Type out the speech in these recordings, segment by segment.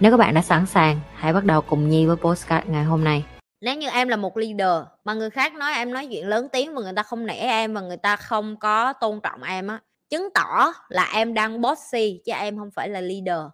Nếu các bạn đã sẵn sàng, hãy bắt đầu cùng Nhi với postcard ngày hôm nay. Nếu như em là một leader mà người khác nói em nói chuyện lớn tiếng và người ta không nể em và người ta không có tôn trọng em á, chứng tỏ là em đang bossy chứ em không phải là leader.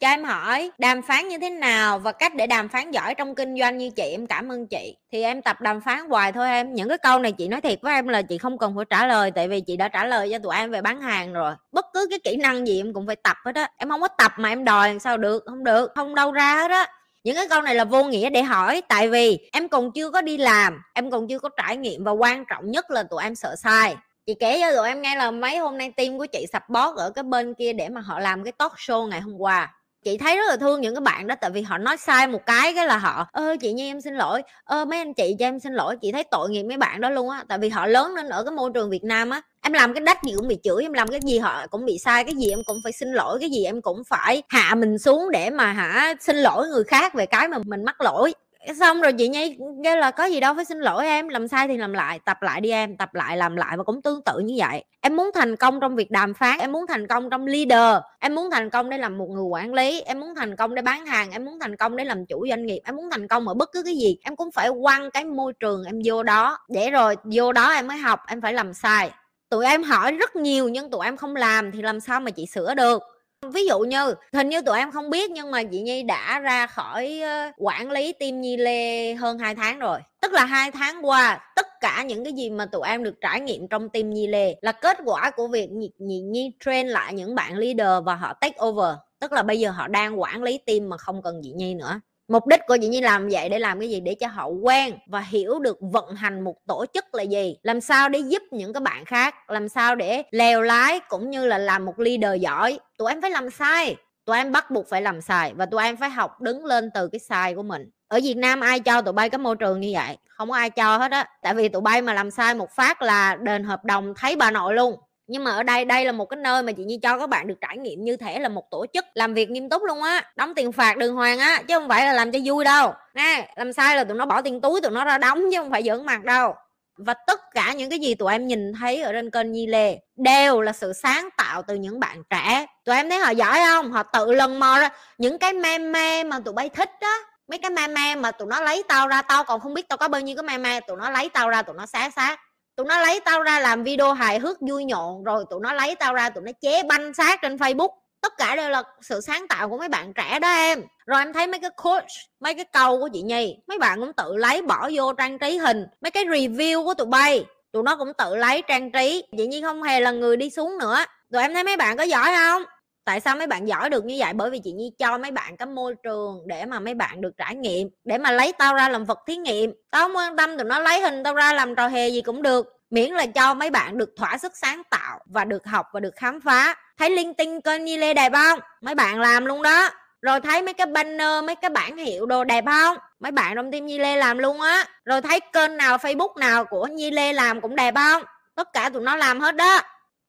Cho em hỏi, đàm phán như thế nào và cách để đàm phán giỏi trong kinh doanh như chị? Em cảm ơn chị. Thì em tập đàm phán hoài thôi em. Những cái câu này chị nói thiệt với em là chị không cần phải trả lời, tại vì chị đã trả lời cho tụi em về bán hàng rồi. Bất cứ cái kỹ năng gì em cũng phải tập hết á. Em không có tập mà em đòi làm sao được, không được, không đâu ra hết á. Những cái câu này là vô nghĩa để hỏi, tại vì em còn chưa có đi làm, em còn chưa có trải nghiệm và quan trọng nhất là tụi em sợ sai. Chị kể cho tụi em nghe là mấy hôm nay team của chị sập bót ở cái bên kia để mà họ làm cái talk show ngày hôm qua chị thấy rất là thương những cái bạn đó, tại vì họ nói sai một cái cái là họ, ơ, chị nhi, em xin lỗi. Ơ, mấy anh chị cho em xin lỗi. Chị thấy tội nghiệp mấy bạn đó luôn á, tại vì họ lớn lên ở cái môi trường việt nam á. Em làm cái đách gì cũng bị chửi, em làm cái gì họ cũng bị sai, cái gì em cũng phải xin lỗi, cái gì em cũng phải hạ mình xuống để mà hả, xin lỗi người khác về cái mà mình mắc lỗi xong rồi chị nhi kêu là có gì đâu, phải xin lỗi em, làm sai thì làm lại, tập lại đi em, tập lại, làm lại. Và cũng tương tự như vậy. Em muốn thành công trong việc đàm phán, em muốn thành công trong leader, em muốn thành công để làm một người quản lý, em muốn thành công để bán hàng, em muốn thành công để làm chủ doanh nghiệp, em muốn thành công ở bất cứ cái gì, em cũng phải quăng cái môi trường em vô đó. Để rồi vô đó em mới học, em phải làm sai. Tụi em hỏi rất nhiều nhưng tụi em không làm thì làm sao mà chị sửa được? Ví dụ như, hình như tụi em không biết nhưng mà chị nhi đã ra khỏi quản lý team nhi lê hơn 2 tháng rồi. Tức là hai tháng qua, tất cả những cái gì mà tụi em được trải nghiệm trong team nhi lê là kết quả của việc nhị nhi train lại những bạn leader và họ take over. Tức là bây giờ họ đang quản lý team mà không cần chị nhi nữa mục đích của chị nhi làm vậy để làm cái gì? Để cho họ quen và hiểu được vận hành một tổ chức là gì. Làm sao để giúp những cái bạn khác, làm sao để lèo lái cũng như là làm một leader giỏi. Tụi em phải làm sai, tụi em bắt buộc phải làm sai và tụi em phải học đứng lên từ cái sai của mình. Ở Việt Nam ai cho tụi bay cái môi trường như vậy? Không có ai cho hết á. Tại vì tụi bay mà làm sai một phát là đền hợp đồng thấy bà nội luôn nhưng mà ở đây đây là một cái nơi mà chị Nhi cho các bạn được trải nghiệm như thể là một tổ chức làm việc nghiêm túc luôn á, đóng tiền phạt đường hoàng á, chứ không phải là làm cho vui đâu. Nè, làm sai là tụi nó bỏ tiền túi, tụi nó ra đóng chứ không phải giỡn mặt đâu. Và tất cả những cái gì tụi em nhìn thấy ở trên kênh Nhi Lê đều là sự sáng tạo từ những bạn trẻ. Tụi em thấy họ giỏi không? Họ tự lần mò ra những cái meme mà tụi bay thích á. Mấy cái meme mà tụi nó lấy tao ra, tao còn không biết tao có bao nhiêu cái meme tụi nó lấy tao ra, tụi nó xá xác tụi nó lấy tao ra làm video hài hước vui nhộn, rồi tụi nó lấy tao ra, tụi nó chế banh xác trên facebook. Tất cả đều là sự sáng tạo của mấy bạn trẻ đó em. Rồi em thấy mấy cái coach, mấy cái câu của chị nhi, mấy bạn cũng tự lấy bỏ vô trang trí hình. Mấy cái review của tụi bay, tụi nó cũng tự lấy trang trí. Chị nhi không hề là người đi xuống nữa. Rồi em thấy mấy bạn có giỏi không? Tại sao mấy bạn giỏi được như vậy? Bởi vì chị nhi cho mấy bạn cái môi trường để mà mấy bạn được trải nghiệm, để mà lấy tao ra làm vật thí nghiệm. Tao không quan tâm tụi nó lấy hình tao ra làm trò hề gì cũng được. Miễn là cho mấy bạn được thỏa sức sáng tạo và được học và được khám phá. Thấy linh tinh kênh nhi lê đẹp không? Mấy bạn làm luôn đó. Rồi thấy mấy cái banner, mấy cái bản hiệu đồ đẹp không? Mấy bạn trong team nhi lê làm luôn á. Rồi thấy kênh nào, facebook nào của nhi lê làm cũng đẹp không? Tất cả tụi nó làm hết đó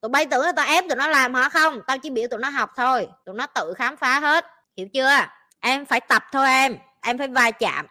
tụi bay tưởng là tao ép tụi nó làm hả? Không, tao chỉ biểu tụi nó học thôi. Tụi nó tự khám phá hết. Hiểu chưa? Em phải tập thôi em. Em phải va chạm.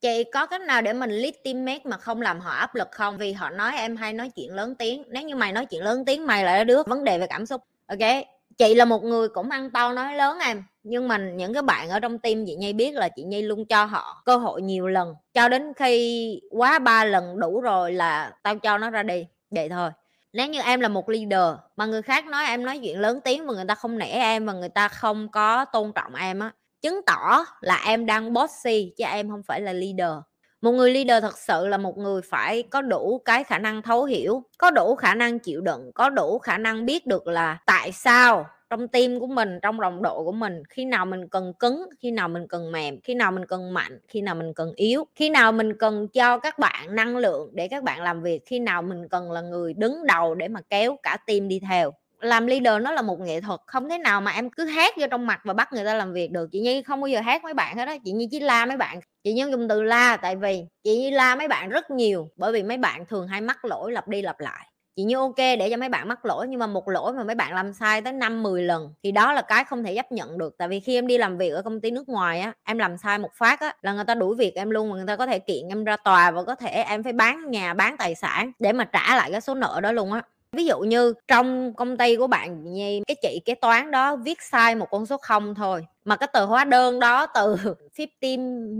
Chị có cách nào để mình lead teammate mà không làm họ áp lực không? Vì họ nói em hay nói chuyện lớn tiếng. Nếu như mày nói chuyện lớn tiếng, mày lại đứa vấn đề về cảm xúc. Ok? Chị là một người cũng ăn to nói lớn em. Nhưng mà những cái bạn ở trong team, chị nhi biết là chị nhi luôn cho họ cơ hội nhiều lần. Cho đến khi quá ba lần đủ rồi là tao cho nó ra đi. Vậy thôi nếu như em là một leader mà người khác nói em nói chuyện lớn tiếng và người ta không nể em và người ta không có tôn trọng em á, chứng tỏ là em đang bossy chứ em không phải là leader. Một người leader thật sự là một người phải có đủ cái khả năng thấu hiểu, có đủ khả năng chịu đựng, có đủ khả năng biết được là tại sao trong tim của mình, trong đồng độ của mình. Khi nào mình cần cứng, khi nào mình cần mềm, khi nào mình cần mạnh, khi nào mình cần yếu, khi nào mình cần cho các bạn năng lượng để các bạn làm việc, khi nào mình cần là người đứng đầu để mà kéo cả team đi theo. Làm leader nó là một nghệ thuật, không thế nào mà em cứ hát vô trong mặt và bắt người ta làm việc được. Chị nhi không bao giờ hát mấy bạn hết đó chị nhi chỉ la mấy bạn. Chị nhi dùng từ la tại vì chị nhi la mấy bạn rất nhiều bởi vì mấy bạn thường hay mắc lỗi lặp đi lặp lại chị như ok để cho mấy bạn mắc lỗi, nhưng mà một lỗi mà mấy bạn làm sai tới năm 10 lần thì đó là cái không thể chấp nhận được. Tại vì khi em đi làm việc ở công ty nước ngoài á, em làm sai một phát á là người ta đuổi việc em luôn, mà người ta có thể kiện em ra tòa và có thể em phải bán nhà, bán tài sản để mà trả lại cái số nợ đó luôn á. Ví dụ như trong công ty của bạn nhi cái chị kế toán đó viết sai một con số không thôi, mà cái tờ hóa đơn đó từ 50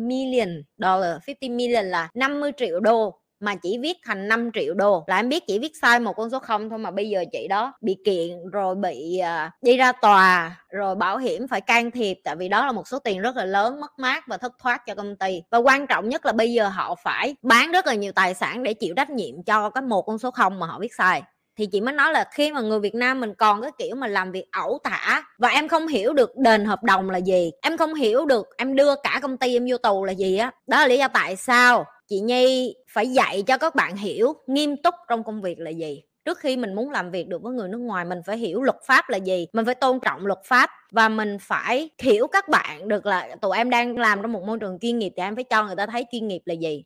million dollar 50 million là 50 triệu đô mà chỉ viết thành 5 triệu đô là em biết chỉ viết sai một con số không thôi mà bây giờ chị đó bị kiện rồi bị uh, đi ra tòa rồi bảo hiểm phải can thiệp tại vì đó là một số tiền rất là lớn mất mát và thất thoát cho công ty và quan trọng nhất là bây giờ họ phải bán rất là nhiều tài sản để chịu trách nhiệm cho cái một con số không mà họ viết sai thì chị mới nói là khi mà người Việt Nam mình còn cái kiểu mà làm việc ẩu thả và em không hiểu được đền hợp đồng là gì em không hiểu được em đưa cả công ty em vô tù là gì á đó. đó là lý do tại sao chị Nhi, phải dạy cho các bạn hiểu nghiêm túc trong công việc là gì. Trước khi mình muốn làm việc được với người nước ngoài, mình phải hiểu luật pháp là gì. Mình phải tôn trọng luật pháp và mình phải hiểu các bạn được là tụi em đang làm trong một môi trường chuyên nghiệp thì em phải cho người ta thấy chuyên nghiệp là gì.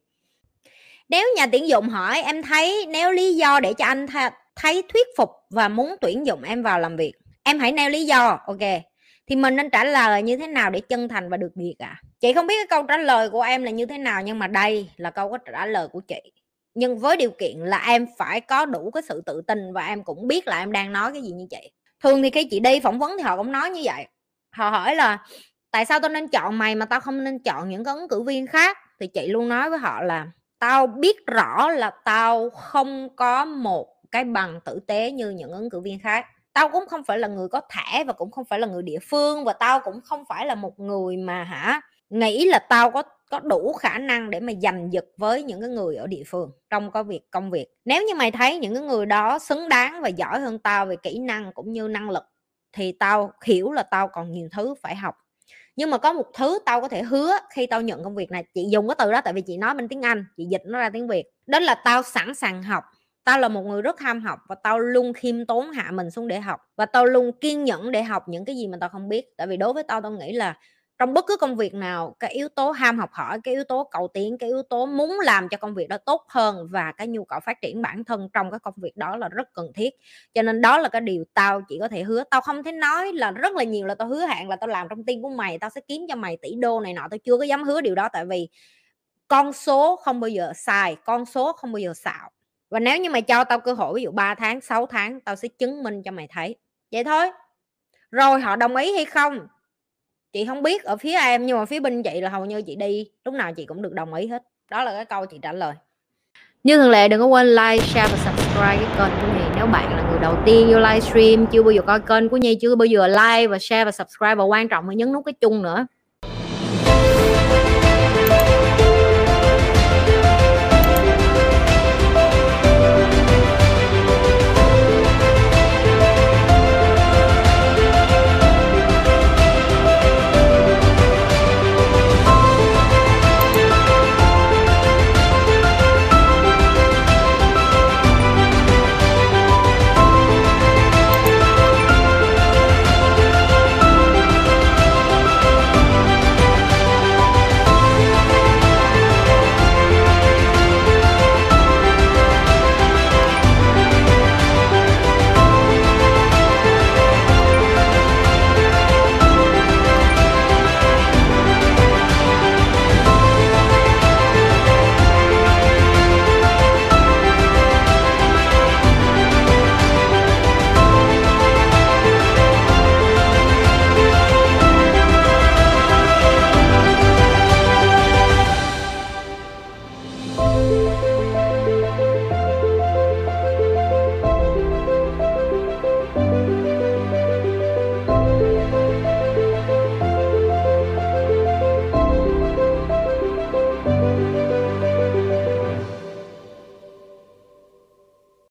Nếu nhà tuyển dụng hỏi, em thấy nếu lý do để cho anh thấy thuyết phục và muốn tuyển dụng em vào làm việc, em hãy nêu lý do, ok thì mình nên trả lời như thế nào để chân thành và được việc à chị không biết cái câu trả lời của em là như thế nào, nhưng mà đây là câu có trả lời của chị. Nhưng với điều kiện là em phải có đủ cái sự tự tin và em cũng biết là em đang nói cái gì như chị. Thường thì khi chị đi phỏng vấn thì họ cũng nói như vậy. Họ hỏi là, tại sao tao nên chọn mày mà tao không nên chọn những cái ứng cử viên khác? Thì chị luôn nói với họ là, tao biết rõ là tao không có một cái bằng tử tế như những ứng cử viên khác tao cũng không phải là người có thẻ và cũng không phải là người địa phương và tao cũng không phải là một người mà hả, nghĩ là tao có có đủ khả năng để mà giành giật với những cái người ở địa phương trong có việc, công việc. Nếu như mày thấy những cái người đó xứng đáng và giỏi hơn tao về kỹ năng cũng như năng lực, thì tao hiểu là tao còn nhiều thứ phải học. Nhưng mà có một thứ tao có thể hứa khi tao nhận công việc này, chị dùng cái từ đó tại vì chị nói bên tiếng anh, chị dịch nó ra tiếng việt, đó là tao sẵn sàng học tao là một người rất ham học và tao luôn khiêm tốn hạ mình xuống để học và tao luôn kiên nhẫn để học những cái gì mà tao không biết. Tại vì đối với tao tao nghĩ là trong bất cứ công việc nào, cái yếu tố ham học hỏi, cái yếu tố cầu tiến, cái yếu tố muốn làm cho công việc đó tốt hơn và cái nhu cầu phát triển bản thân trong cái công việc đó là rất cần thiết. Cho nên đó là cái điều tao chỉ có thể hứa. Tao không thể nói là rất là nhiều là tao hứa hẹn là tao làm trong tim của mày, tao sẽ kiếm cho mày tỷ đô này nọ. Tao chưa có dám hứa điều đó tại vì con số không bao giờ sai, con số không bao giờ xạo và nếu như mày cho tao cơ hội, ví dụ 3 tháng 6 tháng, tao sẽ chứng minh cho mày thấy. Vậy thôi. Rồi họ đồng ý hay không? Chị không biết ở phía em, nhưng mà phía bên chị là hầu như chị đi, lúc nào chị cũng được đồng ý hết. Đó là cái câu chị trả lời. Như thường lệ, đừng có quên like, share và subscribe cái kênh của Nhi nếu bạn là người đầu tiên vô livestream, chưa bao giờ coi kênh của Nhi, chưa bao giờ like và share và subscribe. Và quan trọng là nhấn nút cái chung nữa.